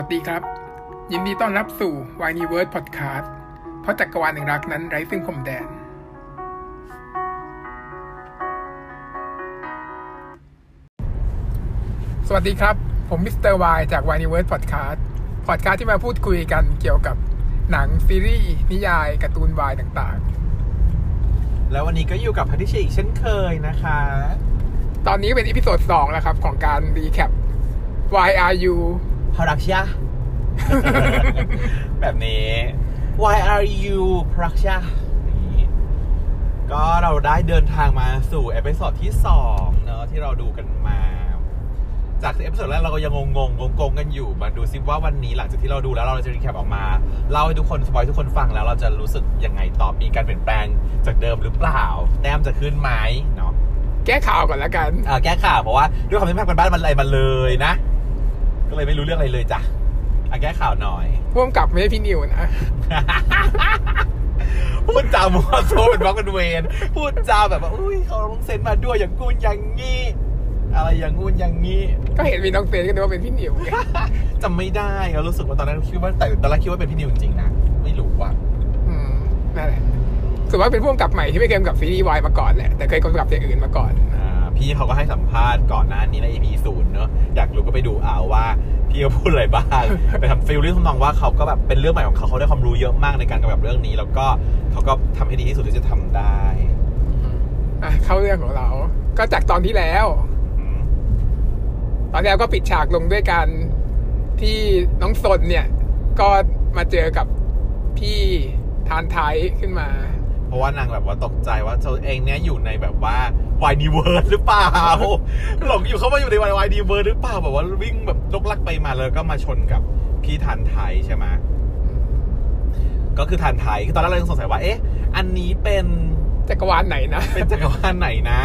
วัสดีครับ ยินดีต้อนรับสู่ w i n e w o r d Podcast เพราะจักรวาลแห่งรักนั้นไร้ซึ่งพรมแดน สวัสดีครับ ผมมิสเตอร์วายจาก w i n e w o r d Podcast Podcast ที่มาพูดคุยกันเกี่ยวกับหนังซีรีส์นิยายการ์ตูนวายต่างแล้ววันนี้ก็อยู่กับพัทิเชยอีกเช่นเคยนะคะๆตอนนี้เป็น episode 2แล้วครับ ของการ recap Why Are You เพราะรักใช่เปล่าแบบนี้ Why are you เพราะรักใช่เปล่านี่ก็เราได้เดินทางมาสู่ episode ที่2เนอะที่เราดูกันมา จาก episode แรกเราก็ยังงงงงงงกันอยู่ มาดูซิว่าวันนี้หลังจากที่เราดูแล้วเราจะ recap ออกมาเล่าให้ทุกคน spoil ทุกคนฟังแล้วเราจะรู้สึกยังไงต่อมีการเปลี่ยนแปลงจากเดิมหรือเปล่าแต้มจะขึ้นไหมเนาะแก้ข่าวก่อนแล้วกันเอ่อแก้ข่าวเพราะว่าด้วยความที่ภาคกันบ้านมันอะไรมาเลยนะ ก็เลยไม่รู้เรื่องอะไรเลยจ้ะอะแก้ข่าวหน่อยพ่วงกับไม่ใช่พี่นิวนะ พูดจามัวโซเป็นบล็อกเป็นเวนพูดจาแบบว่าอุ้ยเขาลงเซ็นมาด้วยอย่างกูนอย่างงี้อะไรอย่างงูนอย่างงี้ ก็เห็นมีน้องเซนก็นึกว่าเป็นพี่นิวไงจำไม่ได้เรารู้สึกว่าตอนนั้นคิดว่าแต่ตอนแรกคิดว่าเป็นพี่นิวจริงๆนะไม่รู้ว่ะอืมนั่นแหละส่วนว่าเป็นพ่วงกับใหม่ที่ไม่เคยกำกับซีรีส์วายมาก่อนแหละแต่เคยกำกับอย่างอื่นมาก่อนอ่า พี่เขาก็ให้สัมภาษณ์ก่อนหน้านี้ใน EP ศูนย์เนอะอยากรู้ก็ไปดูเอาว่าพี่เขาพูดอะไรบ้าง ไปทำฟิลลิ่งทำนองว่าเขาก็แบบเป็นเรื่องใหม่ของเขาเขาได้ความรู้เยอะมากในการกำกับเรื่องนี้ แล้วก็เขาก็ทำให้ดีที่สุดที่จะทำได้อะเข้าเรื่องของเรา ก็จากตอนที่แล้วอืมตอนที่แล้วก็ปิดฉากลงด้วยการที่น้องซนเนี่ย ก็มาเจอกับพี่ธารไทป์ขึ้นมา เพราะว่านางแบบว่าตกใจว่าตัวเองเนี้ยอยู่ในแบบว่า วายดีเวิร์ดหรือเปล่า หลงอยู่เข้ามาอยู่ในวายดีเวิร์ดหรือเปล่าแบบว่าวิ่งแบบลกลักไปมาแล้วก็มาชนกับพี่ธารไทป์ใช่ไหมก็คือธารไทป์คือตอนแรกเรายังสงสัยว่า เอ๊ะ อันนี้เป็นจักรวาลไหนนะ เป็นจักรวาลไหนนะ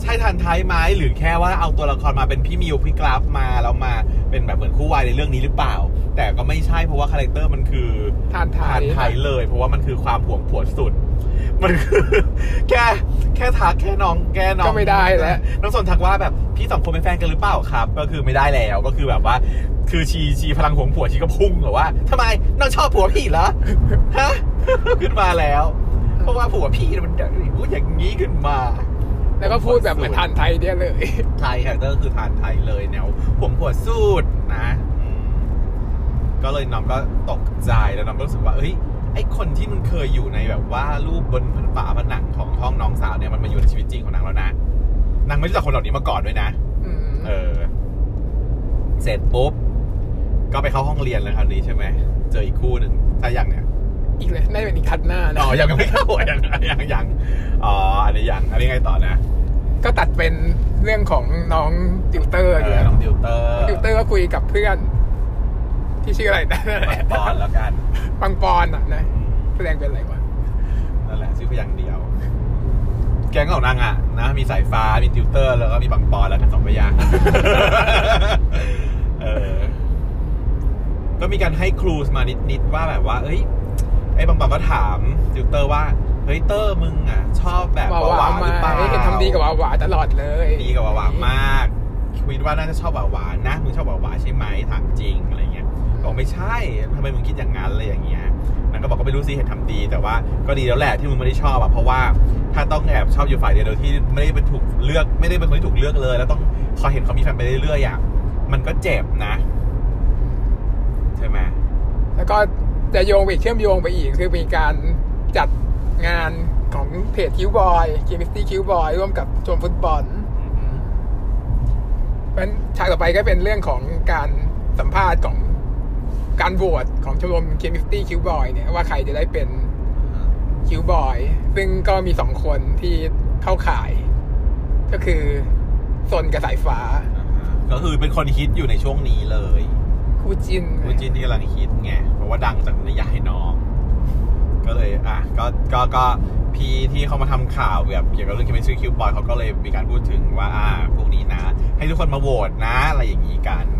ใช่ธารไทป์ไหมหรือแค่ว่าเอาตัวละครมาเป็นพี่มิวพี่กลัฟมาแล้วมาเป็นแบบเหมือนคู่วายในเรื่องนี้หรือเปล่า แต่ก็ไม่ใช่เพราะว่า character มันคือธารไทป์ธารไทป์เลย เพราะว่ามันคือความหวงผัวสุด มันคือแค่แค่ทักแค่น้องแค่น้องก็ไม่ได้แล้ว น้องซนทักว่าแบบพี่สองคนเป็นแฟนกันหรือเปล่าครับ ก็คือไม่ได้แล้วก็คือแบบว่า คือชีชีพลังหวงผัวชีก็พุ่งเหรอว่าทำไมน้องชอบผัวพี่เหรอฮะขึ้นมาแล้ว เพราะว่าผัวพี่มันพูดอย่างนี้ขึ้นมาแล้วก็พูดแบบเหมือนทานไทยเนี่ยเลยไทยคาแรคเตอร์คือทานไทยเลยแนวผมผัวสูดนะอืมก็เลยน้องก็ตกใจแล้วน้องก็รู้สึกว่าเอ้ย ไอคนที่มันเคยอยู่ในแบบว่ารูปบนฝาผนังของห้องน้องสาวเนี่ยมันมาอยู่ในชีวิตจริงของนางแล้วนะนางไม่รู้จักคนเหล่านี้มาก่อนด้วยนะอืมเออ เสร็จปุ๊บก็ไปเข้าห้องเรียนเลยคราวนี้ใช่ไหมเจออีกคู่หนึ่งถ้ายังเนี่ยอีกเลยน่าจะเป็นอีกคัดหน้านะอ๋อยังไม่เข้ายังยังยังอ๋ออันนี้ยังอันนี้ไงต่อนะ ก็ตัดเป็นเรื่องของน้องติวเตอร์เอเนี่ยน้องติวเตอร์ติวเตอร์ก็คุยกับเพื่อน ที่ชื่ออะไรนะปอนแล้วกัน ปังปอนอะนะแสดงเป็นอะไรวะนั่นแหละชื่อพยางค์เดียว แก๊งของนางอะนะ มีสายฟ้ามีติวเตอร์ แล้วก็มีปังปอนแล้วกันสองพยางค์เออก็มีการให้ครูมานิดๆว่าแบบว่า เอ้ยไอ้ปังปอนก็ถามติวเตอร์ว่าเฮ้ยเตอร์มึงอะ ชอบแบบว่าหหวาวานๆหมารือเปล่าเห็นทำดีกับหวาหวาตลอดเลยดีกับหวาหวามากคิดว่าน่าจะชอบหวาหวานะมึงชอบหวาหวาใช่ไหมถามจริงอะไรเงี้ย บอกไม่ใช่ทำไมมึงคิดอย่างนั้นอะไรอย่างเงี้ยนางก็บอกก็ไม่รู้สิเห็นทำดี แต่ว่าก็ดีแล้วแหละที่มึงไม่ได้ชอบอะเพราะว่าถ้าต้องแอบชอบอยู่ฝ่ายเดียวโดยที่ไม่ได้เป็นถูกเลือกไม่ได้เป็นคนที่ถูกเลือกเลย แล้วต้องคอยเห็นเขามีแฟนไปเรื่อยๆอะมันก็เจ็บนะใช่ไหมแล้วก็จะโยงไปอีกเชื่อมโยงไปอีกคือมีการจัดงานของเพจ cute boy chemistry cute boy ร่วมกับชมรมฟุตบอลอืมเพราะฉะนั้นฉากต่อไปก็เป็นเรื่องของการสัมภาษณ์ของ การโหวตของชมรม chemistry cute boy เนี่ยว่าใครจะได้เป็น cute boy ซึ่งก็มีสองคนที่เข้าข่าย ก็คือซนกับสายฟ้า ก็คือเป็นคนฮิตอยู่ในช่วงนี้เลยคู่จินคู่จิ้นที่กำลังฮิตไงเพราะว่าดังจากนิยายน้อง ก็เลยอะก็ก็ก็พี่ที่เขามาทำข่าวแบบเกี่ยวกับเรื่อง chemistry cube boy เขาก็เลยมีการพูดถึงว่าอ่าพวกนี้นะ ให้ทุกคนมาโหวตนะ อะไรอย่างนี้กันอืม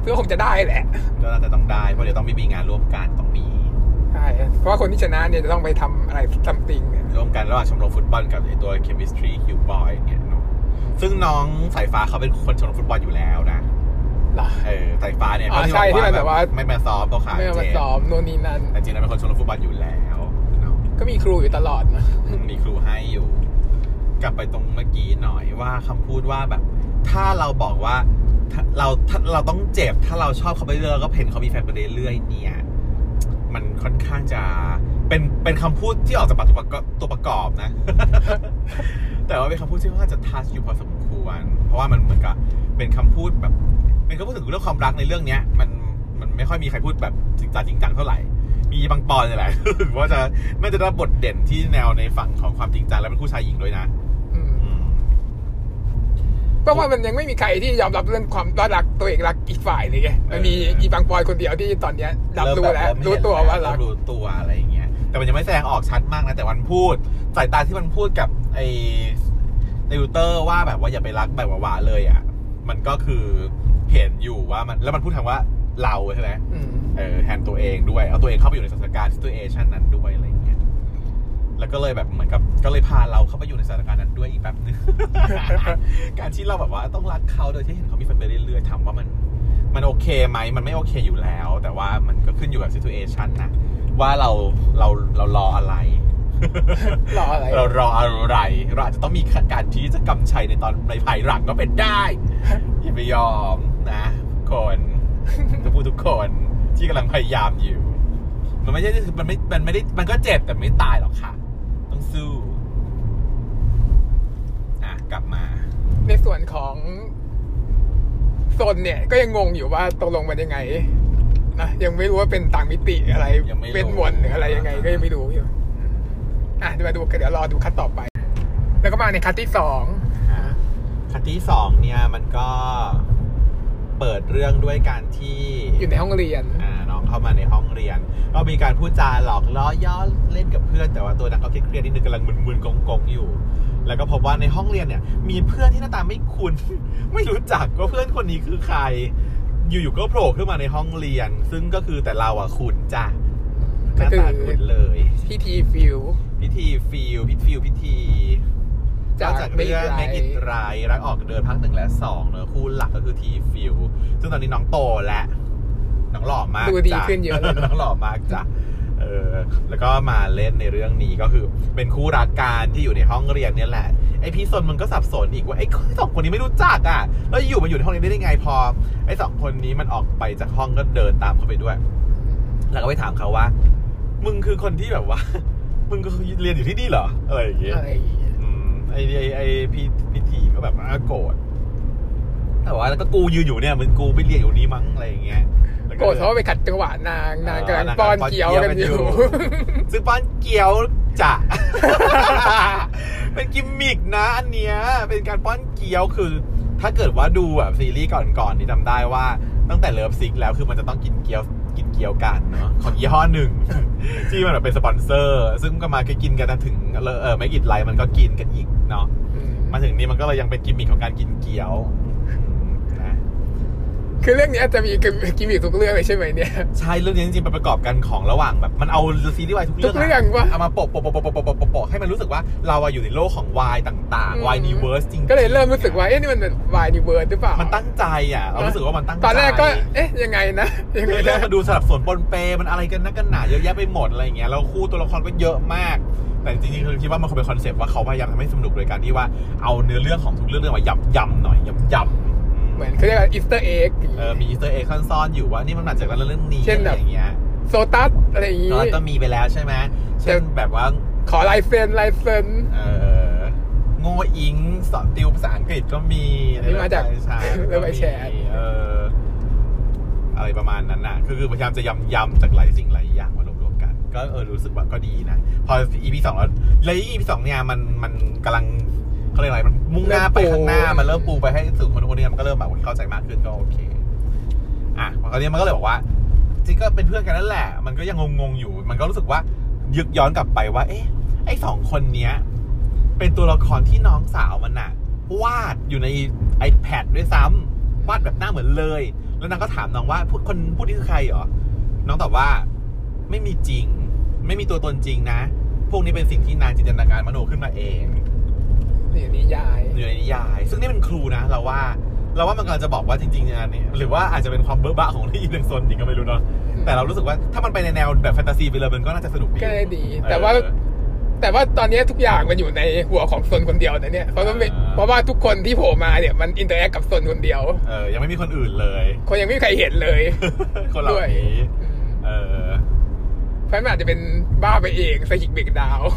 เพื่อคงจะได้แหละก็น่าจะต้องได้เพราะเดี๋ยวต้องมีมีงานร่วมกันต้องมีใช่เพราะว่าคนที่ชนะเนี่ยจะต้องไปทำอะไรซัมติงเนี่ยร่วมกันระหว่างชมรมฟุตบอลกับไอตัว chemistry cube boy เนี่ยเนาะซึ่งน้องสายฟ้าเขาเป็นคนชมรมฟุตบอลอยู่แล้วนะเหรอเออสายฟ้าเนี่ยอ๋อใช่ที่มันแบบว่าไม่มาซ้อมตัวขาไม่เอามาเจ็บซ้อมโน่นนี่นั่นแต่จริงๆแล้วเป็นคนชมรมฟุตบอลอยู่แล้วเนาะก็มีครูอยู่ตลอดนะมีครูให้อยู่ กลับไปตรงเมื่อกี้หน่อยว่าคำพูดว่าแบบ ถ้าเราบอกว่าถ้า เราถ้าเราต้องเจ็บถ้าเราชอบเขาไปเรื่อยแล้วก็เห็นเขามีแฟนไปเรื่อยเนี่ย มันค่อนข้างจะเป็นเป็นคำพูดที่ออกจากปากตัวประกอบตัวประกอบนะ แต่ว่าเป็นคำพูดที่ค่อนข้างจะทัชอยู่พอสมควร เพราะว่ามันเหมือนกับเป็นคำพูดแบบเป็นคำพูดถึงเรื่องความรักในเรื่องเนี้ย มันมันไม่ค่อยมีใครพูดแบบจริงจังจริงจังเท่าไหร่มีบางปอนนี่แหละว่าจะน่าจะได้บทเด่นที่แนวในฝั่งของความจริงจังและเป็นผู้ชายหญิงด้วยนะ เพราะว่ามันยังไม่มีใครที่ยอมรับเรื่องความรักตัวเองรักอีกฝ่ายเลยไงมันมีอีบางปอยคนเดียวที่ตอนเนี้ยรับรู้แล้วเมรู้เห็นตัวว่ารักเมรู้ตัวอะไรอย่างเงี้ยแต่มันยังไม่แสดงออกชัดมากนะแต่วันพูดสายตาที่มันพูดกับไอ้ในรูเตอร์ว่าแบบว่าอย่าไปรักแบบหวาๆเลยอะ มันก็คือเห็นอยู่ว่ามันแล้วมันพูดคำว่าเราใช่ไหมอืมเออแทนตัวเองด้วยเอาตัวเองเข้าไปอยู่ในสถานการณ์ situation นั้นด้วยอะไรอย่างเงี้ย แล้วก็เลยแบบเหมือนกับก็เลยพาเราเข้าไปอยู่ในสถานการณ์นั้นด้วยอีกแบบนึง การที่เราแบบว่าต้องรักเขาโดยที่เห็นเขามีแฟนไปเรื่อยๆถามว่ามันมันโอเคไหมมันไม่โอเคอยู่แล้ว แต่ว่ามันก็ขึ้นอยู่กับ situation นะว่าเราเราเรารออะไรรออะไร เรารออะไร เราอาจจะต้องมีการที่จะกำชัยในตอนในภายหลังก็เป็นได้อย่าไปยอมนะคนทุกผู้ทุกคนที่กำลังพยายามอยู่ มันไม่ใช่มันไม่มันไม่ได้มันก็เจ็บแต่ไม่ตายหรอกค่ะต้อง สู้อะกลับมา ในส่วนของโซนเนี่ย ก็ยังงงอยู่ว่าตกลงมันยังไงนะยังไม่รู้ว่าเป็นต่างมิติอะไรยังไม่รู้ เป็นวนหรืออะไรยังไง ก็ยังไม่รู้อยู่อะเดี๋ยวมาดูกันเดี๋ยวรอดูคัดต่อไป แล้วก็มาในคัดที่สองอะคันที่สองเนี่ยมันก็เปิดเรื่องด้วยการที่อยู่ในห้องเรียน อ่าน้ องเข้ามาในห้องเรียน ก็มีการพูดจาหลอกล้อย้อเล่นกับเพื่อน แต่ว่าตัวนางก็เครียดๆนิดนึงกำลังมึนๆกงๆอยู่ แล้วก็พบว่าในห้องเรียนเนี่ย มีเพื่อนที่หน้าตาไม่คุ้น ไม่รู้จักว่าเพื่อนคนนี้คือใคร อยู่ๆก็โผล่ขึ้นมาในห้องเรียน ซึ่งก็คือแต่เราอะคุ้นจ้ะหก็น้าคือตาคุ้นเลยพี่ทีฟิลพิธีฟิลพิธีฟิลพิธีจากจากเรื่อง Make แม It กิ Right ตรายรักออกเดินภาคหนึ่งและสองเนอะคู่หลักก็คือทีฟิลซึ่งตอนนี้น้องโตและ น้องหล่อมากดูดีจ้ะขึ้นเยอะเลยน้องหล่อมากจ้ะเออแล้วก็มาเล่นในเรื่องนี้ก็คือ เป็นคู่รักการที่อยู่ในห้องเรียนเนี่ยแหละไอพี่ซนมันก็สับสนอีกว่าไอ้สองคนนี้ไม่รู้จักอะแล้วอยู่มาอยู่ในห้องนี้ได้ยังไงพอไอ้สองคนนี้มันออกไปจากห้องก็เดินตามเข้าไปด้วย แล้วก็ไปถามเขาว่า มึงคือคนที่แบบว่า มึงก็คือเรียนอยู่ที่นี่เหรออะไรอย่างเงี้ยอะไรอย่างเงี้ยอืมไอไอไอพี่พี่ทีก็แบบว่าโกรธ แต่ว่าแล้วก็กูยืนอยู่เนี่ยมันกูไปเรียนอยู่นี้มั้งอะไรอย่างเงี้ยแล้วโกรธเพราะว่าไปขัดจังหวะนางนางกำลังเออป้อนนางกำลังป้อนเกี๊ยวกันอยู่เกี๊ยวกันอยู่ ซึ่งป้อนเกี๊ยวจะเป็นกิมมิกนะอันเนี้ยเป็นการป้อนเกี๊ยวคือ ถ้าเกิดว่าดูแบบซีรีส์ก่อนๆนี่จำได้ว่า ตั้งแต่ Love Sick แล้วคือมันจะต้องกินเกี๊ยวกินเกี๊ยวกันเนาะของยี่ห้อหนึ่งที่มันแบบเป็นสปอนเซอร์ ซึ่งก็มากินกันจนถึงเออ Make It Right มันก็กินกันอีกเนาะอืมมาถึงนี้มันก็เลยยังเป็นกิมมิคของการกินเกี๊ยวอืมนะ คือเรื่องนี้จะมีกิมมิคทุกเรื่องเลยใช่ไหมเนี่ยใช่เรื่องนี้จริงๆเป็นประกอบกันของระหว่างแบบมันเอาซีรีส์วายทุกเรื่องเอามาโปะโปะโปะโปะโปะให้มันรู้สึกว่าเราอยู่ในโลกของวายต่างๆ Y niverse จริงก็เลยเริ่มรู้สึกว่าเอ๊ะนี่มัน Y-niverse หรือเปล่ามันตั้งใจอะเรารู้สึกว่ามันตั้งใจตอนแรกก็เอ๊ะยังไงนะยังไงนะมาดูสลับส่วนปนเปมันอะไรกันนักกันหนาเยอะแยะไปหมดอะไรอย่างเงี้ยแล้วคู่ตัวละครก็เยอะมากแต่จริงๆคือคิดว่ามันคงเป็นคอนเซปต์ว่าเขาพยายามทำให้สนุกโดยการที่ว่าเอาเนื้อเรื่องของทุกเรื่องมายับหน่อยยับ เหมือนเขาเรียกว่า Easter egg เออมี Ea ster egg ซ่อนๆอยู่ว่านี่มันมาจากเรื่องเรื่องนี้เช่นอะแบบไรอย่างเงี้ยโซตัสอะไรอย่างงี้ตอนนั้นก็มีไปแล้วใช่ไหมเช่นแบบว่าขอลายเซ็นลายเซ็นเออโง่อิงสอนติวภาษาอังกฤษก็มีอันนี้มาจากใช่เรื่องไปแชร์เอออะไรประมาณนั้นน่ะคือคือพยายามจะยำยำจากหลายสิ่งหลายอย่างมารวมๆกัน ก็เออรู้สึกว่าก็ดีนะ พอ EP สองแล้วแล้ว EP สองเนี่ยมันมันกำลัง เขาเรียกอะไรมันมุ่งหน้าไปข้างหน้ามันเริ่มปูไปให้สู่คนคนนี้มันก็เริ่มแบบเข้าใจมากขึ้นก็โอเค อะพอคราวนี้มันก็เลยบอกว่าจริงก็เป็นเพื่อนกันนั่นแหละ มันก็ยังงงๆอยู่ มันก็รู้สึกว่ายึกย้อนกลับไปว่า เอ๊ะไอ้สองคนเนี้ย เป็นตัวละครที่น้องสาวมันอะวาดอยู่ใน iPad ด้วยซ้ำวาดแบบหน้าเหมือนเลย แล้วนางก็ถามน้องว่าผู้คนผู้นี้คือใครเหรอ น้องตอบว่าไม่มีจริง ไม่มีตัวตนจริงนะ พวกนี้เป็นสิ่งที่นางจินตนาการมโนขึ้นมาเอง นี่นิยายอยู่ในนิยาย ซึ่งนี่เป็นครูนะ เราว่า เราว่ามันกำลังจะบอกว่าจริงๆอันนี้หรือว่าอาจจะเป็นความเบ้อบ้าของที่อีหนึ่งโซนอีกก็ไม่รู้เนาะแต่เรารู้สึกว่าถ้ามันไปในแนวแบบแฟนตาซีไปเลยมันก็น่าจะสนุกดีก็ได้ดี แต่ว่าเออแต่ว่าตอนนี้ทุกอย่างมันอยู่ในหัวของซนคนเดียวนะเนี่ยเพราะว่าไม่อ่าเพราะว่าทุกคนที่โผล่มาเนี่ยมันอินเตอร์แอคกับซนคนเดียวเออยังไม่มีคนอื่นเลย คนยังไม่มีใครเห็นเลย คนเหล่าด้วยนี้อืมเออ เพราะฉะนั้นมันอาจจะเป็นบ้าไปเองสกิกเบรกดาวน์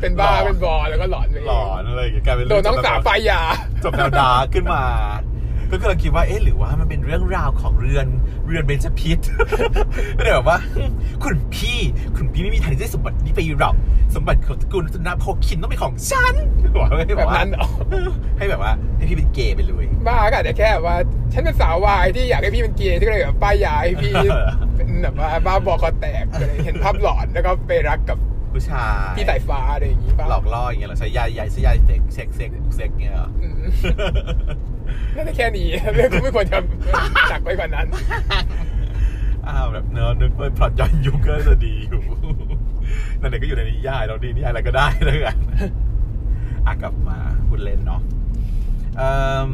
เป็นบ้าหลอนเป็นบอแล้วก็หลอนไปเองหลอนอะไรอย่างเงี้ยกลายเป็นโดนน้องสาวไฟยา จบแนวดาร์กขึ้นมา ก็กำลังคิดว่าเอ๊ะหรือว่ามันเป็นเรื่องราวของเรือนเรือนเบญจพิษไม่ได้แบบว่า คุณพี่คุณพี่ไม่มีทางที่จะได้สมบัตินี้ไปหรอกสมบัติของตระกูลสุนาโพคินต้องเป็นของฉันบอกให้แบบนั้นเหรอ ให้แบบว่าให้พี่เป็นเกย์ไปเลย บ้าก็อาจจะแค่ว่า ฉันเป็นสาววายที่อยากให้พี่เป็นเกย์ที่ก็เลยแบบป้ายยาให้พี่เป็น แบบว่าบ้าบอคอแตกอะไรเห็นภาพหลอนแล้วก็ไปรักกับผู้ชายพี่สายฟ้าอะไรอย่างงี้ป่ะหลอกล่ออย่างเงี้ยเหรอใช้ยาใหญ่ใช้ยาเซ็กเซ็กเซ็กเซ็กเงี้ยเหรออืมน่าจะแค่นี้เรื่องกูไม่ควรจะหนักไปกว่านั้นอ้าวแบบเนื้อะนึกว่าพล็อตย้อนยุคก็จะดีอยู่นั่นเด็กก็อยู่ในนิยายเราดีนิยายอะไรก็ได้แล้วกันอะกลับมาคุณเล่นเนาะเอิ่ม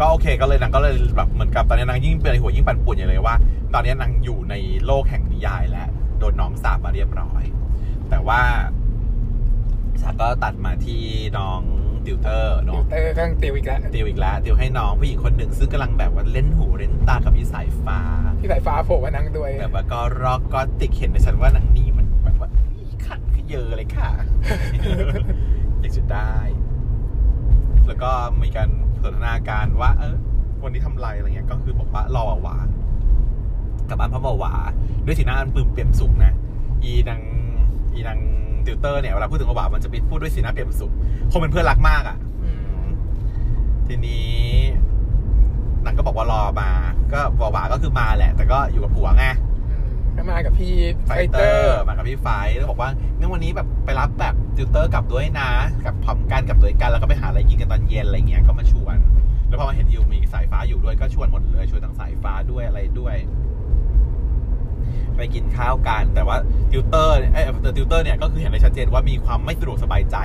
ก็โอเคก็เลยนางก็เลยแบบเหมือนกับตอนนี้นางยิ่งเป็นหัวยิ่งปั่นป่วนอย่างเลยว่า ตอนนี้นางอยู่ในโลกแห่งนิยายแล้วโดนน้องสาบมาเรียบร้อย แต่ว่าสาก็ตัดมาที่น้องติวเตอร์เนาะเออข้างติวอีกแล้วติวอีกแล้วติวให้น้องผู้หญิงคนหนึ่งซึ่งกำลังแบบว่าเล่นหูเล่นตากับพี่สายฟ้าพี่สายฟ้าโผล่มานั่งด้วยแบบว่าก็ร็อกก็ติกเห็นในฉันว่านางนี่มันแบบว่าอีขัดขยเยอะเลยค่ะอยากจะได้ แล้วก็มีการ สนทนาการว่าเออวันนี้ทำไรอะไรเงี้ยก็คือบอกว่ารอหวานกลับบ้านพระบหวาด้วยสีหน้าอันปลื้มเปี่ยมสุขนะ อีนางอีนางติวเตอร์เนี่ยเวลาพูดถึงหวามันจะไปพูดด้วยสีหน้าเปี่ยมสุขคงเป็นเพื่อนรักมากอะอืมทีนี้นางก็บอกว่ารอมา ก็บหวาก็คือมาแหละ แต่ก็อยู่กับผัวไงอืม ก็มากับพี่ไฟเตอร์มากับพี่ไฟแล้วบอกว่างั้นวันนี้แบบไปรับแบบติวเตอร์กลับด้วยนะกับพร้อมกันกับด้วยกันแล้วก็ไปหาอะไรกินกันตอนเย็นอะไรเงี้ยก็มาชวน แล้วพอมาเห็นอยู่มีสายฟ้าอยู่ด้วยก็ชวนหมดเลยชวนทั้งสายฟ้าด้วยอะไรด้วย ไปกินข้าวกันแต่ว่าติวเตอร์เอ้ติวเตอร์เนี่ยก็คือเห็นได้ชัดเจนว่ามีความไม่สะดวกสบายใจ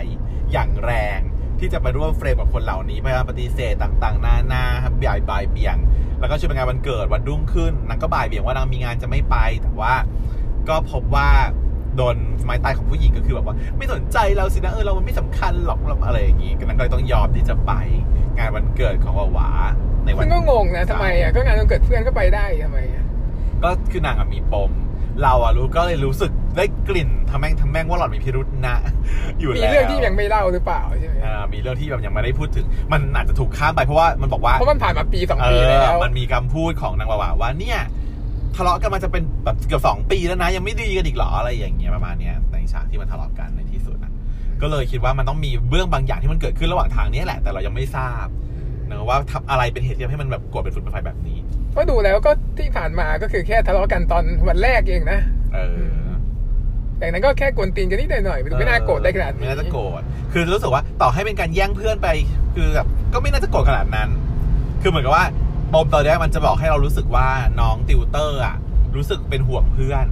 อย่างแรงที่จะไปร่วม frame กับคนเหล่านี้พยายามปฏิเสธต่าง ๆ นานาบ่ายบายเบี่ยง แล้วก็ช่วยเป็นงานวันเกิดวันรุ่งขึ้นนางก็บ่ายเบี่ยงว่านางมีงานจะไม่ไป แต่ว่าก็พบว่าโดนไม้ตายของผู้หญิงก็คือแบบว่า ไม่สนใจเราสินะเออเรามันไม่สำคัญหรอกเราอะไรอย่างงี้ก็นางก็เลยต้องยอมที่จะไปงานวันเกิดของหวาหวาในวันซึ่งก็งงนะทำไมอะก็งานวันเกิดเพื่อนก็ไปได้ทำไมอะก็คือนางอะมีปม เราอะรู้ก็เลยรู้สึก ได้กลิ่นทำแม่งทำแม่งว่าหล่อนมีพิรุษนะ อยู่มีแล้วเรื่องที่ยังไม่เล่าหรือเปล่าใช่ไหมอ่ามีเรื่องที่แบบยังไม่ได้พูดถึง มันอาจจะถูกข้ามไปเพราะว่ามันบอกว่าเพราะมันผ่านมาปีสองเอปีแล้อวมันมีคำพูดของนางวาวาว่าเนี่ยทะเลาะกันมาจะเป็นแบบเกือบสองปีแล้วนะ ยังไม่ดีกันอีกเหรออะไรอย่างเงี้ยประมาณเนี้ยในฉากที่มันทะเลาะกันในที่สุดนะก็เลยคิดว่ามันต้องมีเบื้องบางอย่างที่มันเกิดขึ้นระหว่างทางเนี้ยแหละแต่เรายังไม่ทราบเนอะว่าทำอะไรเป็นเหตุที่ทำให้มันแบบโกรธเป็นฝุ่นเป็นไฟแบบนี้ ก็ดูแล้วก็ที่ผ่านมาก็คือแค่ทะเลาะกันตอนวันแรกเองนะ เออ แต่นั้นก็แค่กวนตีนกันนิดหน่อยๆไม่น่าโกรธได้ขนาดนี้ไม่น่าจะโกรธคือรู้สึกว่าต่อให้เป็นการแย่งเพื่อนไป คือแบบก็ไม่น่าจะโกรธขนาดนั้น คือเหมือนกับว่าปมตอนเนี้ยมันจะบอกให้เรารู้สึกว่าน้องติวเตอร์อะรู้สึกเป็นห่วงเพื่อน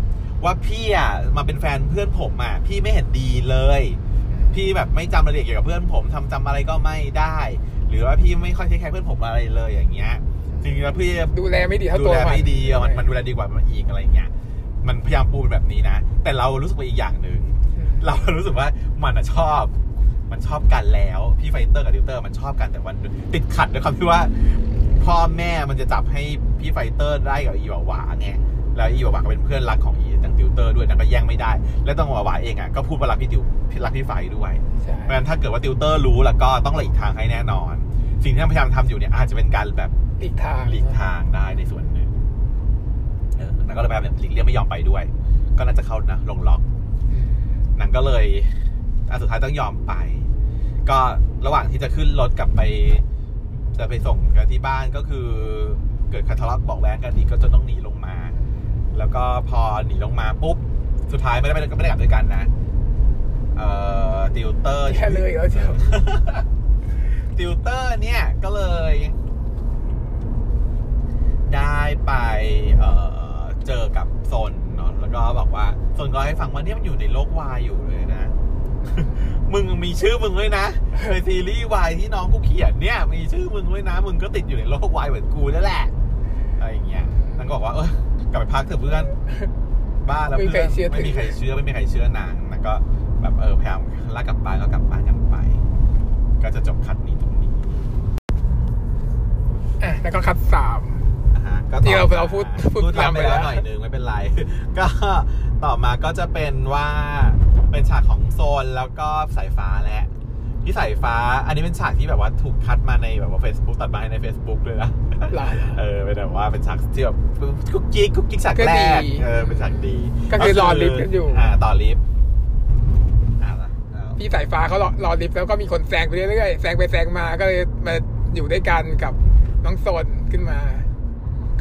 ว่าพี่อะมาเป็นแฟนเพื่อนผมอะพี่ไม่เห็นดีเลย พี่แบบไม่จำรายละเอียดเกี่ยวกับเพื่อนผมทำจำอะไรก็ไม่ได้ หรือว่าพี่ไม่ค่อยใช้ care เพื่อนผมอะไรเลยอย่างเงี้ยจริงๆแล้วพี่ดูแลไม่ดีเท่าตัวดูแลมันไม่ดีอะมันมันดูแลดีกว่ามันอีกอะไรอย่างเงี้ย มันพยายามปูเป็นแบบนี้นะ แต่เรารู้สึกว่าอีกอย่างหนึ่งเรารู้สึกว่ามันอะชอบ มันชอบกันแล้ว พี่ไฟเตอร์กับติวเตอร์มันชอบกันแต่มันติดขัดด้วยความที่ว่า พ่อแม่มันจะจับให้พี่ไฟเตอร์ได้กับอีหวาหวาไงแล้วอีหวาหวาก็เป็นเพื่อนรักของอีตังติวเตอร์ด้วยนางก็แย่งไม่ได้ และต้องหวาหวาเองอะก็พูดว่ารักพี่ติวพี่รักพี่ไฟด้วยใช่เพราะฉะนั้นถ้าเกิดว่าติวเตอร์รู้แล้วก็ต้องหลีกทางให้แน่นอน สิ่งที่พยายามทำอยู่เนี่ยอาจจะเป็นการแบบหลีกทางหลีกทางได้ในส่วนหนึ่งเออนางก็เลยพยายามหลีกเลี่ยงไม่ยอมไปด้วย ก็น่าจะเข้านะลงล็อกอืมนางก็เลยอันสุดท้ายต้องยอมไป ก็ระหว่างที่จะขึ้นรถกลับไป จะไปส่งกันที่บ้านก็คือ เกิดคาทะเลาะเบอกแว้งกันอีกก็จะต้องหนีลงมา แล้วก็พอหนีลงมาปุ๊บสุดท้ายไม่ได้ไม่ได้ไม่ได้กลับด้วยกันนะเอ่อติวเตอร์แค่เลยแล้วเชียวติวเตอร์เนี่ยก็เลย ได้ไป เอ่อ เจอกับโซนเนาะแล้วก็บอกว่าโซนก็ให้ฟังว่าเนี่ยมันอยู่ในโลกวายอยู่เลยนะ มึงมีชื่อมึงด้วยนะในซีรีส์วายที่น้องกูเขียนเนี่ย มีชื่อมึงด้วยนะ มึงก็ติดอยู่ในโลกวายเหมือนกูนั่นแหละอะไรอย่างเงี้ยนั่นก็บอกว่าเออกลับไปพักเถอะเพื่อนบ้าแล้วไม่มีเพื่อนใครเชื่อถือไม่มีใครเชื่อไม่มีใครเชื่อนางนั่นก็แบบเออพยายามลากกลับบ้านก็กลับบ้านกันไป ก็จะจบคัดนี้ตรงนี้ อะแล้วก็คัดสามอ่าฮะ ก็ที่เราต่อมเราพูดพูดพูดลำไปแล้วลำไปแล้วหน่อยนึงไม่เป็นไร ก็ต่อมาก็จะเป็นว่าเป็นฉากของโซนแล้วก็สายฟ้าและ ที่สายฟ้า อันนี้เป็นฉากที่แบบว่าถูกคัดมาในแบบว่า Facebook ตัดมาให้ใน Facebook ด้วยนะหลายเออเป็นแบบว่าเป็นฉากที่แบบกุ๊กกิ๊กกุ๊กกิ๊กฉากก็แรดีกเออเป็นฉากดี ก็คือรอลิฟต์กันอยู่อ่ารอลิฟต์อ่าแล้วพี่สายฟ้าเขารอรอลิฟต์แล้วก็มีคนแซงไปเรื่อยๆแซงไปแซงมาก็เลยมาอยู่ด้วยกันกับน้องโซนขึ้นมา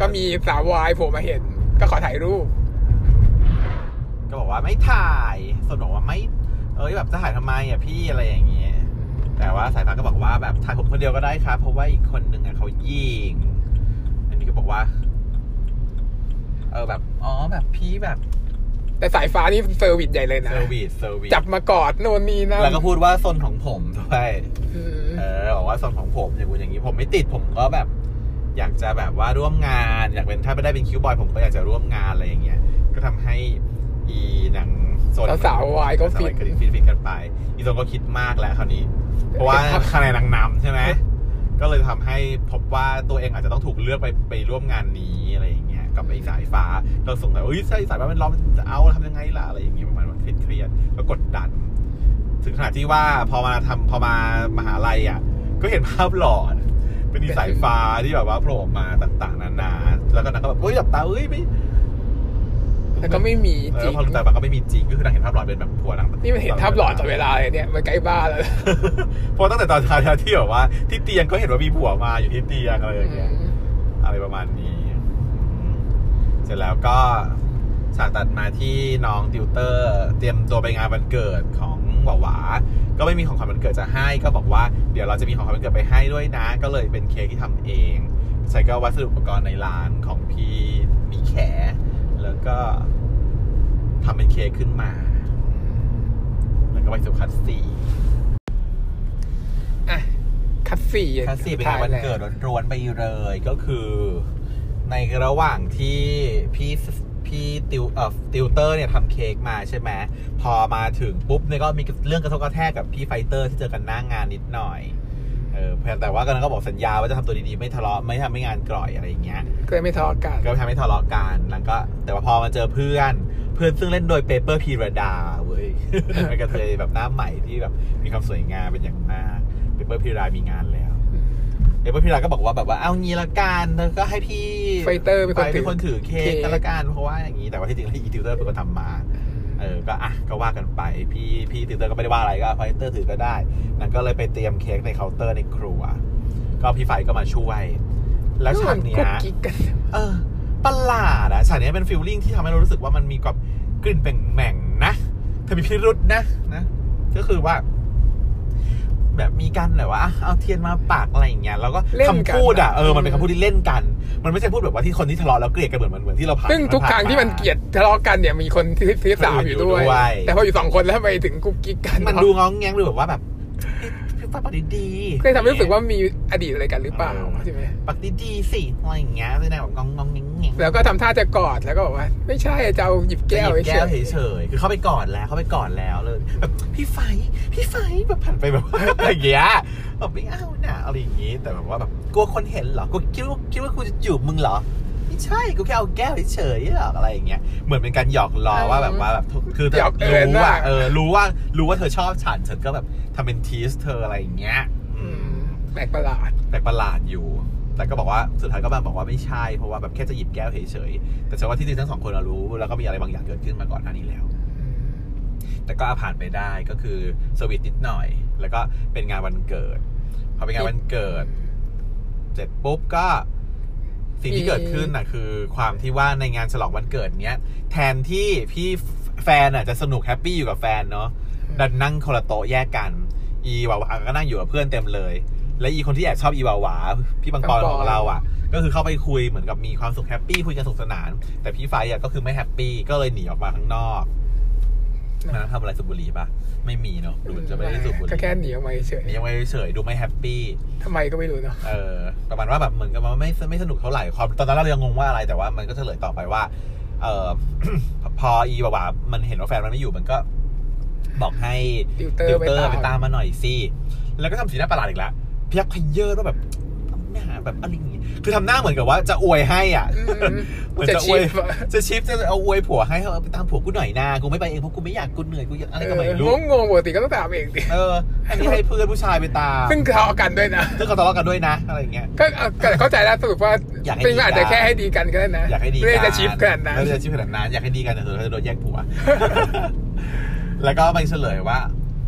ก็มีสาววายโผล่มาเห็น ก็ขอถ่ายรูป ก็บอกว่าไม่ถ่ายส่วนบอกว่าไม่ เอ้ยแบบจะถ่ายทำไมอะพี่อะไรอย่างเงี้ยแต่ว่าสายฟ้าก็บอกว่าแบบถ่ายผมคนเดียวก็ได้ครับเพราะว่าอีกคนนึงอะเขายิงอันนี้ก็บอกว่า เออแบบอ๋อแบบพี่แบบแต่สายฟ้านี่ service ใหญ่เลยนะ service service จับมากอดโน่นนี่นั่นแล้วก็พูดว่าโซนของผมด้วยอืมเออบอกว่าโซนของผมอย่างกูอย่างนี้ผมไม่ติดผมก็แบบ อยากจะแบบว่าร่วมงาน อยากเป็นถ้าไม่ได้เป็น cute boy ผมก็อยากจะร่วมงานอะไรอย่างเงี้ยก็ทำให้อีหนังโซนสาวๆวายก็ฟินสาวๆวายฟินฟินกันไปอีโซนก็คิดมากแล้วคราวนี้ เพราะว่าคะแนนนางนำใช่ไหมก็เลยทำให้พบว่าตัวเองอาจจะต้องถูกเลือกไปไปร่วมงานนี้อะไรอย่างเงี้ยกับไอ้สายฟ้าก็สงสัยว่าเอ้ยสายสายฟ้ามันร้องจะเอาทำยังไงล่ะอะไรอย่างเงี้ยประมาณว่าเครียดเครียดๆก็กดดัน ถึงขนาดที่ว่าพอมาทำพอมามหาลัยอะ ก็เห็นภาพหลอน เป็นอีสายฟ้าที่แบบว่าโผล่มาต่างๆ นานา แล้วก็นางก็แบบเฮ้ยหลับตาเอ้ยไม่แล้วก็ไม่มีเอจริองพอลืมตามาก็ไม่มีจริงก็คือนางเห็นภาพหลอนเป็นแบบผัวนางนี่มันเห็นภาพหลอดต่อดเวลาเลยเนี่ยมันใกล้บ้านแล้วเพราะตั้งแต่ตอนท้ายที่แบบว่า ที่เตียงก็เห็นว่ามีผัวมาอยู่ที่เตียงอะไรอย่างเงี้ยอะไรประมาณนี้อืมเสร็จแล้วก็ฉากตัดมาที่น้องติวเตอร์ เตรียมตัวไปงานวันเกิดของหวาหวา ก็ไม่มีของขวัญวันเกิดจะให้ก็บอกว่าเดี๋ยวเราจะมีของขวัญวันเกิดไปให้ด้วยนะ ก็เลยเป็นเค้กที่ทำเอง ใช้ก็วัสดุอุปกรณ์ในร้านของพี่มีแข แล้วก็ทำเป็นเค้กขึ้นมา แล้วก็ไปสู่ cut สี่อะ cut สี่ cut สี่เป็นงานวันเกิดล้วนๆไปเลยก็คือ ในระหว่างที่พี่ พี่ติวเอ่อติวเตอร์เนี่ยทำเค้กมาใช่ไหมพอมาถึงปุ๊บเนี่ยก็มีเรื่องกระทบกระแทกกับพี่ไฟเตอร์ที่เจอกันหน้างานนิดหน่อยเออเพียงแต่ว่าก็นั้นก็บอกสัญญาว่าจะทำตัวดีๆไม่ทะเลาะไม่ทำให้งานกร่อยอะไรอย่างเงี้ยก็เลยไม่ทะเลาะกันก็ทำให้ทะเลาะกันแล้วก็แต่ว่าพอมาเจอเพื่อนเพื่อนซึ่งเล่นโดยเปเปอร์พีรดาเว้ยเป็นกระเทยแบบหน้าใหม่ที่แบบมีความสวยงามเป็นอย่างมากเปเปอร์พีรดามีงานแล้วเปเปอร์พีรดาก็บอกว่าแบบว่าเอางี้ละกันแล้วก็ให้พี่ ไฟเตอร์เป็นคนไฟเป็นคนถือเค้เค้กกันละกันเพราะว่าอย่างนี้แต่ว่าที่จริงแล้วอีติวเตอร์เป็นคนทำมาเออก็อะก็ว่ากันไปพี่พี่ติวเตอร์ก็ไม่ได้ว่าอะไรก็ไฟเตอร์ถือก็ได้นั่นก็เลยไปเตรียมเค้กในเคาน์เตอร์ในครัว ก็พี่ไฟก็มาช่วย แล้วฉากเนี้กุ๊กกิ๊กกันเออประหลาดอะฉากเนี้ยเป็น feeling ที่ทำให้เรารู้สึกว่ามันมีความกลิ่นแป่งแหม่งนะเธอมีพิรุธนะนะ ก็คือว่า แบบมีกันแบบว่าอะเอาเทียนมาปักอะไรอย่างเงี้ยแล้วก็เล่นคำกันพูดอะอะเออมันเป็นคำพูดที่เล่นกัน มันไม่ใช่พูดแบบว่าที่คนที่ทะเลาะแล้วเกลียดกันเหมือนเหมือนเหมือนที่เราผ่านซึ่งทุกครั้งที่มันเกลียดทะเลาะกันเนี่ยมีคนที่ที่สามอยู่ด้วยอยู่ด้วยแต่พออยู่สองคนแล้วทำไมถึงกุ๊กกิ๊กกันมันดูง้องแงงหรือแบบว่าแบบเอ๊ะพี่ ฟ้าปากดีๆเคยทำให้รู้สึกว่ามีอดีตอะไรกันหรือเปล่าใช่ไหมปากดีๆสิอะไรอย่างเงี้ยแสดงแบบงองงองแงงแงงแล้วก็ทำท่าจะกอดแล้วก็บอกว่า ไม่ใช่จะเอาหยิบแก้วจะหยิบเฉแก้วยเฉยๆคือเข้าไปก่อนแล้วเข้าไปก่อนแล้วเลยแบบพี่ไฟพี่ไฟแบบผ่านไปแบบอะไรอย่างเงี้ยแบบไม่เอาน่ะอะไรอย่างงี้แต่แบบว่าแบบกลัวคนเห็นเหรอกูคิดว่าคิดว่ากูจะจูบมึงเหรอไม่ ใช่กูแค่เอาแก้วเฉยๆหรอกอะไรอย่างเงี้ยเหมือนเป็นการหยอกล้อว่าแบบว่าแบบคือหยอกเอิญรู้ว่าว่าเออรู้ว่ารู้ว่าเธอชอบฉันฉันก็แบบทำเป็นทีสเธออะไรอย่างเงี้ยอืม แปลกประหลาด แปลกประหลาดอยู่ แต่ก็บอกว่าสุดท้ายก็มาบอกว่าไม่ใช่ เพราะว่าแบบแค่จะหยิบแก้วเฉยๆ แต่เชื่อว่าที่จริงทั้งสองคนเรารู้ แล้วก็มีอะไรบางอย่างเกิดขึ้นมาก่อนหน้านี้แล้ว แต่ก็ผ่านไปได้ก็คือสวิตนิดหน่อย แล้วก็เป็นงานวันเกิด พอเป็นงานวันเกิด เสร็จปุ๊บก็ สิ่งที่มีเกิดขึ้นน่ะคือความที่ว่าในงานฉลองวันเกิดเนี้ย แทนที่พี่แฟนอะจะสนุก happy อยู่กับแฟนเนาะดันนั่งคนละโต๊ะแยกกัน อีวาวาก็นั่งอยู่กับเพื่อนเต็มเลย และอีคนที่แอบชอบอีวาวาพี่ปังปอนปังปอนของเราอะ ก็คือเข้าไปคุยเหมือนกับมีความสุข happy คุยกันสนุกสนาน แต่พี่ไฟอะก็คือไม่ happy ก็เลยหนีออกมาข้างนอก มันทำอะไรสูบบุหรี่ปะไม่มีเนาะดูจะไม่ได้สูบบุหก็รี่แค่หนีออกมาเฉยนี่ยังไม่เฉยดูไม่ happyทำไมก็ไม่รู้เนาะเออประมาณว่าแบบเหมือนกับว่าไม่ไม่สนุกเท่าไหร่ความตอนนั้นเรายังงงว่าอะไรแต่ว่ามันก็เฉลยต่อไปว่า เออพออีบ่าวๆมันเห็นว่าแฟนมันไม่อยู่มันก็ บอกให้ติวเตอติร์วไปเตอร์ตามไปตามมาหน่อยสิแล้วก็ทำสีหน้าประหลาดอีกแล้วพยักพเยอว่าแบบ หน้าแบบอะไรอย่างงี้คือทำหน้าเหมือนกับว่าจะอวยให้อะอืมเหมือนจะจะอชิวยปอะจะชิปจะเอาอวยผัวให้เขาเอาไปตามผัวกูหน่อยนะกูไม่ไปเองเพราะกูไม่อยากกูเหนื่อยกูอยากอะไรก็ไม่รู้งงงๆปกติก็ต้องตามเองดิเอออันนี้ให้เพื่อนผู้ชายไปตามซึ่งทะเลาะกันด้วยนะซึ่งเขาทะเลาะกันด้วยนะอะไรอย่างเงี้ยก็เอาก็เข้าใจแล้วสรุปว่าอยากให้ซึ่งดีกันอาจจะแค่ให้ดีกันก็ได้นะอยากให้ดีกันไม่ได้จะ ship ขนาดนั้นไม่ได้จะ shipขนาดนั้นอยากให้ดีกันแต่เธอจะโดนแยกผัวแล้วก็ไปเฉลยว่า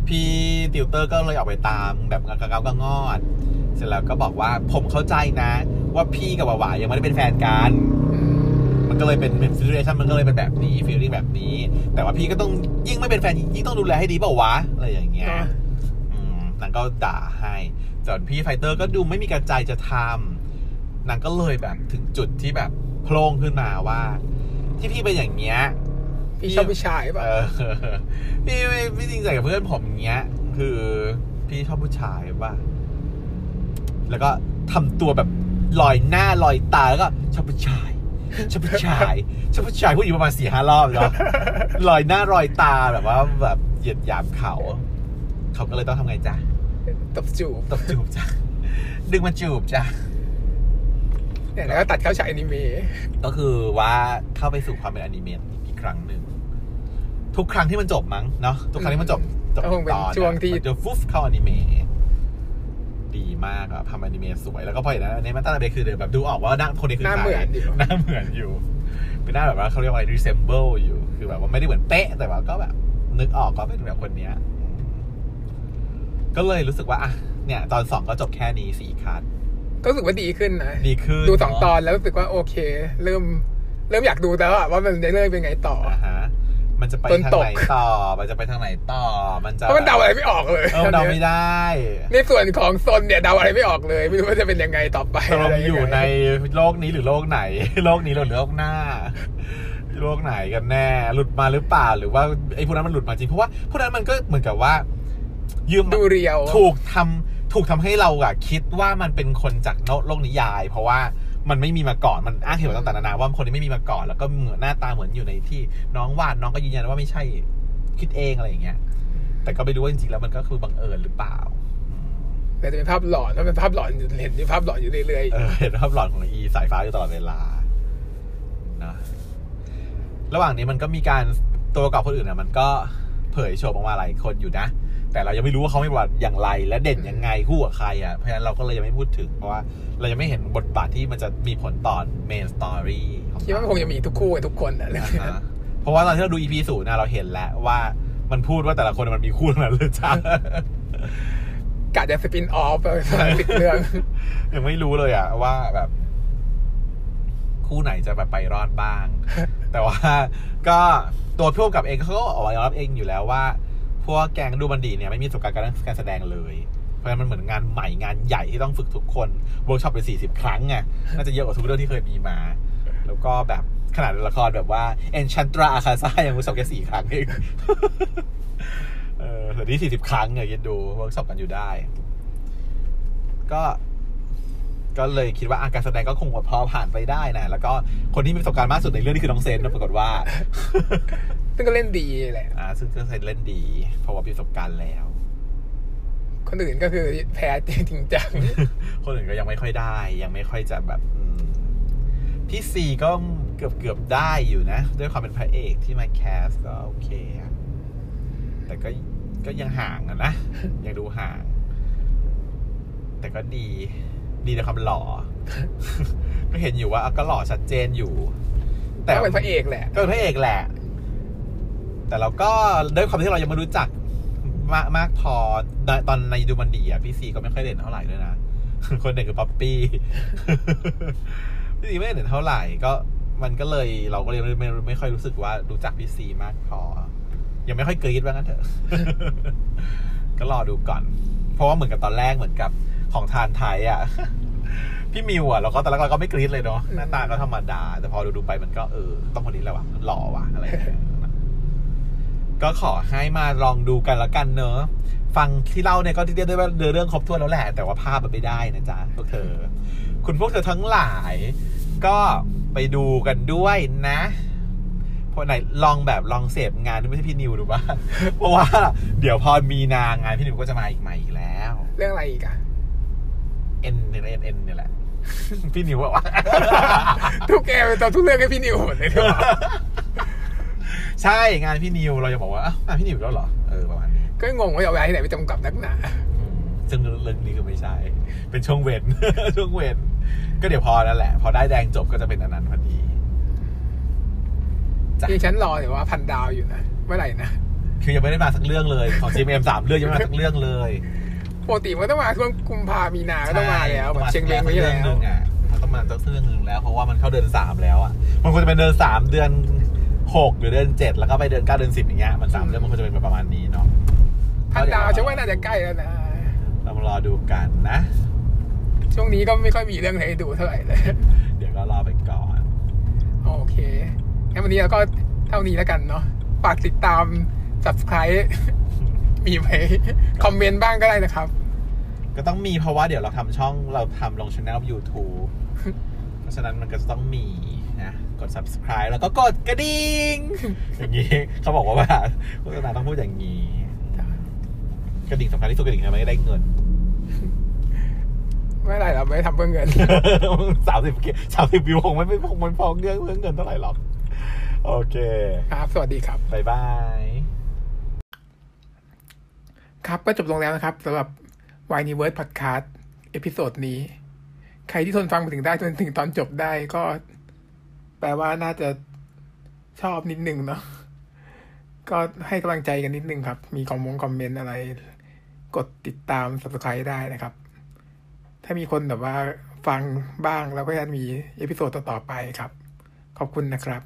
พี่ติวเตอร์ก็เลยออกไปตามแบบกระเง้ากระงอด เสร็จแล้วก็บอกว่าผมเข้าใจนะ ว่าพี่กับวาวายังไม่ได้เป็นแฟนกันอืมมันก็เลยเป็นเป็น relation มันก็เลยเป็นแบบนี้ feeling แบบนี้ แต่ว่าพี่ก็ต้องยิ่งไม่เป็นแฟนยิ่งต้องดูแลให้ดีเปล่าวะอะไรอย่างเงี้ยอะอืมนางก็ด่าให้ส่วนพี่ไฟเตอร์ก็ดูไม่มีกระใจจะทำนางก็เลยแบบถึงจุดที่แบบโพล่งขึ้นมาว่า ที่พี่เป็นอย่างเงี้ยพี่ชอบผู้ชายป่ะเออพี่ไม่ไม่จริงใจกับเพื่อนผมอย่างเงี้ย คือพี่ชอบผู้ชายป่ะ แล้วก็ทำตัวแบบลอยหน้าลอยตาแล้วก็ชอบผู้ชายชอบผู้ชายชอบผู้ชายพูดอยู่ประมาณสี่ห้ารอบเนาะลอยหน้าลอยตาแบบว่าแบบเหยียดหยามเขา เขาก็เลยต้องทำไงจ๊ะตบจูบตบจูบจ้ะดึงมาจูบจ้ะเนี่ยแล้วก็ตัดเข้าฉากอนิเมะก็คือว่าเข้าไปสู่ความเป็นอนิเมะอีกครั้งหนึ่งทุกครั้งที่มันจบมั้งเนาะทุกครั้งที่มันจบจบก็คงเป็นตอนอะช่วงที่มันจะฟุ๊บเข้าอนิเมะ ดีมากอะทำอนิเมะสวย แล้วก็พอเห็นนั้นในมาตาเบคือแบบดูออกว่าหน้าคนนี้คือหน้าใครเหมือนอยู่ หน้าเหมือนอยู่ เป็นหน้าแบบว่าเขาเรียกว่าอะไร resemble อยู่ คือแบบว่าไม่ได้เหมือนเป๊ะ แต่ว่าก็แบบ นึกออกก็เป็นแบบคนเนี้ยอืมก็เลยรู้สึกว่าอะเนี่ย ตอนสองก็จบแค่นี้สี่คัดก็รู้สึกว่าดีขึ้นนะ ดีขึ้นดูสองเะตอนแล้วรู้สึกว่าโอเค เริ่ม เริ่มอยากดูแล้วอะว่ามันจะเริ่มเป็นไงต่อ อ่าฮะ มันจะไปต้นทางตกไหนต่อ มันจะไปทางไหนต่อ มันจะเพราะมันเดาอะไรไม่ออกเลยเออเดาไม่ได้ ในส่วนของโซนเนี่ยเดาอะไรไม่ออกเลย ไม่รู้ว่าจะเป็นยังไงต่อไปตกละงไรงไงอยู่ในโลกนี้หรือโลกไหน โลกนี้หรือโลกหน้า โลกไหนกันแน่ หลุดมาหรือเปล่า หรือว่าไอ้พวกนั้นมันหลุดมาจริง เพราะว่าพวกนั้นมันก็เหมือนกับว่า ยืมดูเรียว ถูกทำถูกทำให้เราอะคิดว่ามันเป็นคนจากโลกนิยาย เพราะว่า มันไม่มีมาก่อนมันอ้างเหตุผลต่างๆนานาว่าคนที่ไม่มีมาก่อน แล้วก็เหมือนหน้าตาเหมือนอยู่ในที่น้องวาดน้องก็ยืนยันว่าไม่ใช่คิดเองอะไรอย่างเงี้ย แต่ก็ไม่รู้ว่าจริงๆแล้วมันก็คือบังเอิญหรือเปล่าอืมแต่จะเป็นภาพหลอนถ้าเป็นภาพหลอนอยู่เห็นอยู่ภาพหลอนอยู่เรื่อยเออเห็นภาพหลอนของอีสายฟ้าอยู่ตลอดเวลานะระหว่างนี้มันก็มีการตัวประกอบคนอื่นเนี่ยมันก็ เผยโฉมออกมาหลายคนอยู่นะ แต่เรายังไม่รู้ว่าเขามีบทบาทอย่างไร และเด่นยังไงคู่กับใครอะเพราะฉะนั้นเราก็เลยยังไม่พูดถึง เพราะว่าเรายังไม่เห็นบทบาทที่มันจะมีผลต่อเมนสตอรี่ของๆคิดว่ามันคงจะมีทุกคู่กับทุกคนอะเรื่องอ่าเนี้ยฮะเพราะว่าตอนที่เราดู EP ศูนย์นะเราเห็นแล้วว่ามันพูดว่าแต่ละคนมันมีคู่ทั้งนั้นเลยจ้ากะจะสปินออฟไปติดเรื่องยังไม่รู้เลยอะว่าแบบ คู่ไหนจะแบบไปรอดบ้าง แต่ว่าก็ ตัวพี่กำกับเองเขาก็ออกมายอมรับเองอยู่แล้วว่า พวกแกงดูบันดีเนี่ยไม่มีประสบการณ์การแสดงเลย เพราะฉะนั้นมันเหมือนงานใหม่งานใหญ่ที่ต้องฝึกทุกคนเวิร์กช็อปไปสี่สิบครั้งไงน่าจะเยอะกว่าทุกเรื่องที่เคยมีมา แล้วก็แบบขนาดละครแบบว่า Enchantra a c a s a ยังเวิร์กช็อปแค่สี่ครั้งเองเออแต่นี่สี่สิบครั้งเนี่ยคิดดูเวิร์กช็อปกันอยู่ได้ ก็ ก็เลยคิดว่าอาการแสดงก็คงพอผ่านไปได้นะแล้วก็คนที่มีประสบการณ์มากสุดในเรื่องนี้คือน้องเซนนะปรากฏว่า ซึ่งก็เล่นดีแหละอ่าซึ่งก็เซนเล่นดี เพราะว่ามีประสบการณ์แล้ว คนอื่นก็คือแพ้จริงจังคนอื่นก็ยังไม่ค่อยได้ ยังไม่ค่อยจะแบบอืมพี่ซีก็เกือบเกือบได้อยู่นะ ด้วยความเป็นพระเอกที่มาแคสก็โอเคอะแต่ก็ก็ยังห่างอะนะยังดูห่าง แต่ก็ดี ดีในความหล่อ ก็เห็นอยู่ว่าอะก็หล่อชัดเจนอยู่ แต่ก็เป็นพระเอกแหละ ก็เป็นพระเอกแหละ แต่เราก็ด้วยความที่เรายังไม่รู้จักมากมากพอตอนในดูมันดีอะพี่ซีก็ไม่ค่อยเด่นเท่าไหร่ด้วยนะคนเด่นคือป๊อปปี้พี่ซีไม่เด่นเท่าไหร่ก็มันก็เลยเราก็เลยไม่ไม่ไม่ค่อยรู้สึกว่ารู้จักพี่ซีมากพอ ยังไม่ค่อยกรี๊ดว่างั้นเถอะ ก็รอดูก่อน เพราะว่าเหมือนกับตอนแรกเหมือนกับ ของทานไทยอะ พี่มิวอะเราก็ตอนแรกเราก็ไม่กรี๊ดเลยเนาะหน้าตาก็ธรรมดา แต่พอดูดูๆไปมันก็เออ ต้องคนนี้แหละว่ะหล่อว่ะอะไรอย่างเงี้ยนะก็ขอให้มาลองดูกันแล้วกันเนอะฟังที่เล่าเนี่ยก็เรียกได้ว่าเรื่องครบถ้วนแล้วแหละ แต่ว่าภาพมันไม่ได้นะจ๊ะพวกเธอ คุณพวกเธอทั้งหลาย ก็ไปดูกันด้วยนะเพราะไหนลองแบบลองเสพงานที่ไม่ใช่พี่นิวดูบ้างเพราะว่า เดี๋ยวพอมีนางงานพี่นิวก็จะมาอีกใหม่อีกแล้ว เรื่องอะไรอีกอะ เอ็นเนี่ยเอ็นเอ็นเนี่ยแหละ พี่นิวบอกว่าทุกแกเป็นตัวทุกเรื่องให้พี่นิวหมดเลยด้วยใช่งานพี่นิวเราจะบอกว่าอ้าวงานพี่นิวอีกแล้วเหรอเออประมาณนี้ก็งงว่าจะเอาเวลาที่ไหนไปจำกับนักหนาอืมซึ่งเรื่องนี้คือไม่ใช่ เป็นช่วงเว้นช่วงเว้นก็เดี๋ยวพอนั่นแหละ พอได้แดงจบก็จะเป็นอันนั้นพอดีจ้ะที่ฉันรอเดี๋ยวว่าพันดาวอยู่นะเมื่อไหร่นะคือยังไม่ได้มาสักเรื่องเลยของ GMM สามเรื่องยังไม่มาสักเรื่องเลย ปกติมันต้องมาช่วงกุมภามีนาก็ต้องมาแล้วเหมือนเชียงเม้งไม่เรื่ใช่องหแล้นึ่วงอะมันต้องมาสักเรื่องหนึ่งแล้ว เพราะว่ามันเข้าเดือนสามแล้วอะมันควรจะเป็นเดือนสามเดือนหกหรือเดือนเจ็ดแล้วก็ไปเดือนเก้าเดือนสิบอย่างเงี้ยมันสามเดือนมันควรจะเป็นประมาณนี้เนาะพันดาวฉันว่าน่าจะใกล้แล้วนะเรามารอดูกันนะ ช่วงนี้ก็ไม่ค่อยมีเรื่องให้ดูเท่าไหร่เลย เดี๋ยวก็รอไปก่อน โอเคงั้นวันนี้เราก็เท่านี้แล้วกันเนาะฝากติดตาม subscribe มีไหมคอมเมนต์บ้างก็ได้นะครับ ก็ต้องมีเพราะว่าเดี๋ยวเราทำช่องเราทำลงช่อง YouTube เพราะฉะนั้นมันก็จะต้องมีนะกด subscribe แล้วก็กดกระดิ่งอย่างนี้เขาบอกว่าว่าโฆษณาต้องพูดอย่างนี้กระดิ่งสำคัญที่สุดกระดิ่งทำไมได้เงินไม่เป็นไรเราไม่ทำเพื่อเงินสามสิบสามสิบวิวคงไม่ไม่คงมันพอเงินเพื่อเงินเท่าไหร่หรอก โอเค ครับ สวัสดีครับบายบาย ครับก็จบลงแล้วนะครับสำหรับ w i n e w o r d Podcast episode นี้ ใครที่ทนฟังมาถึงได้จนถึงตอนจบได้ก็ แปลว่าน่าจะชอบนิดนึงเนาะก็ให้กำลังใจกันนิดนึงครับ มีคอมมงคอมเมนต์อะไร กดติดตาม subscribe ได้นะครับ ถ้ามีคนแบบว่าฟังบ้างแล้วก็จะมี episode ต่อๆไปครับ ขอบคุณนะครับ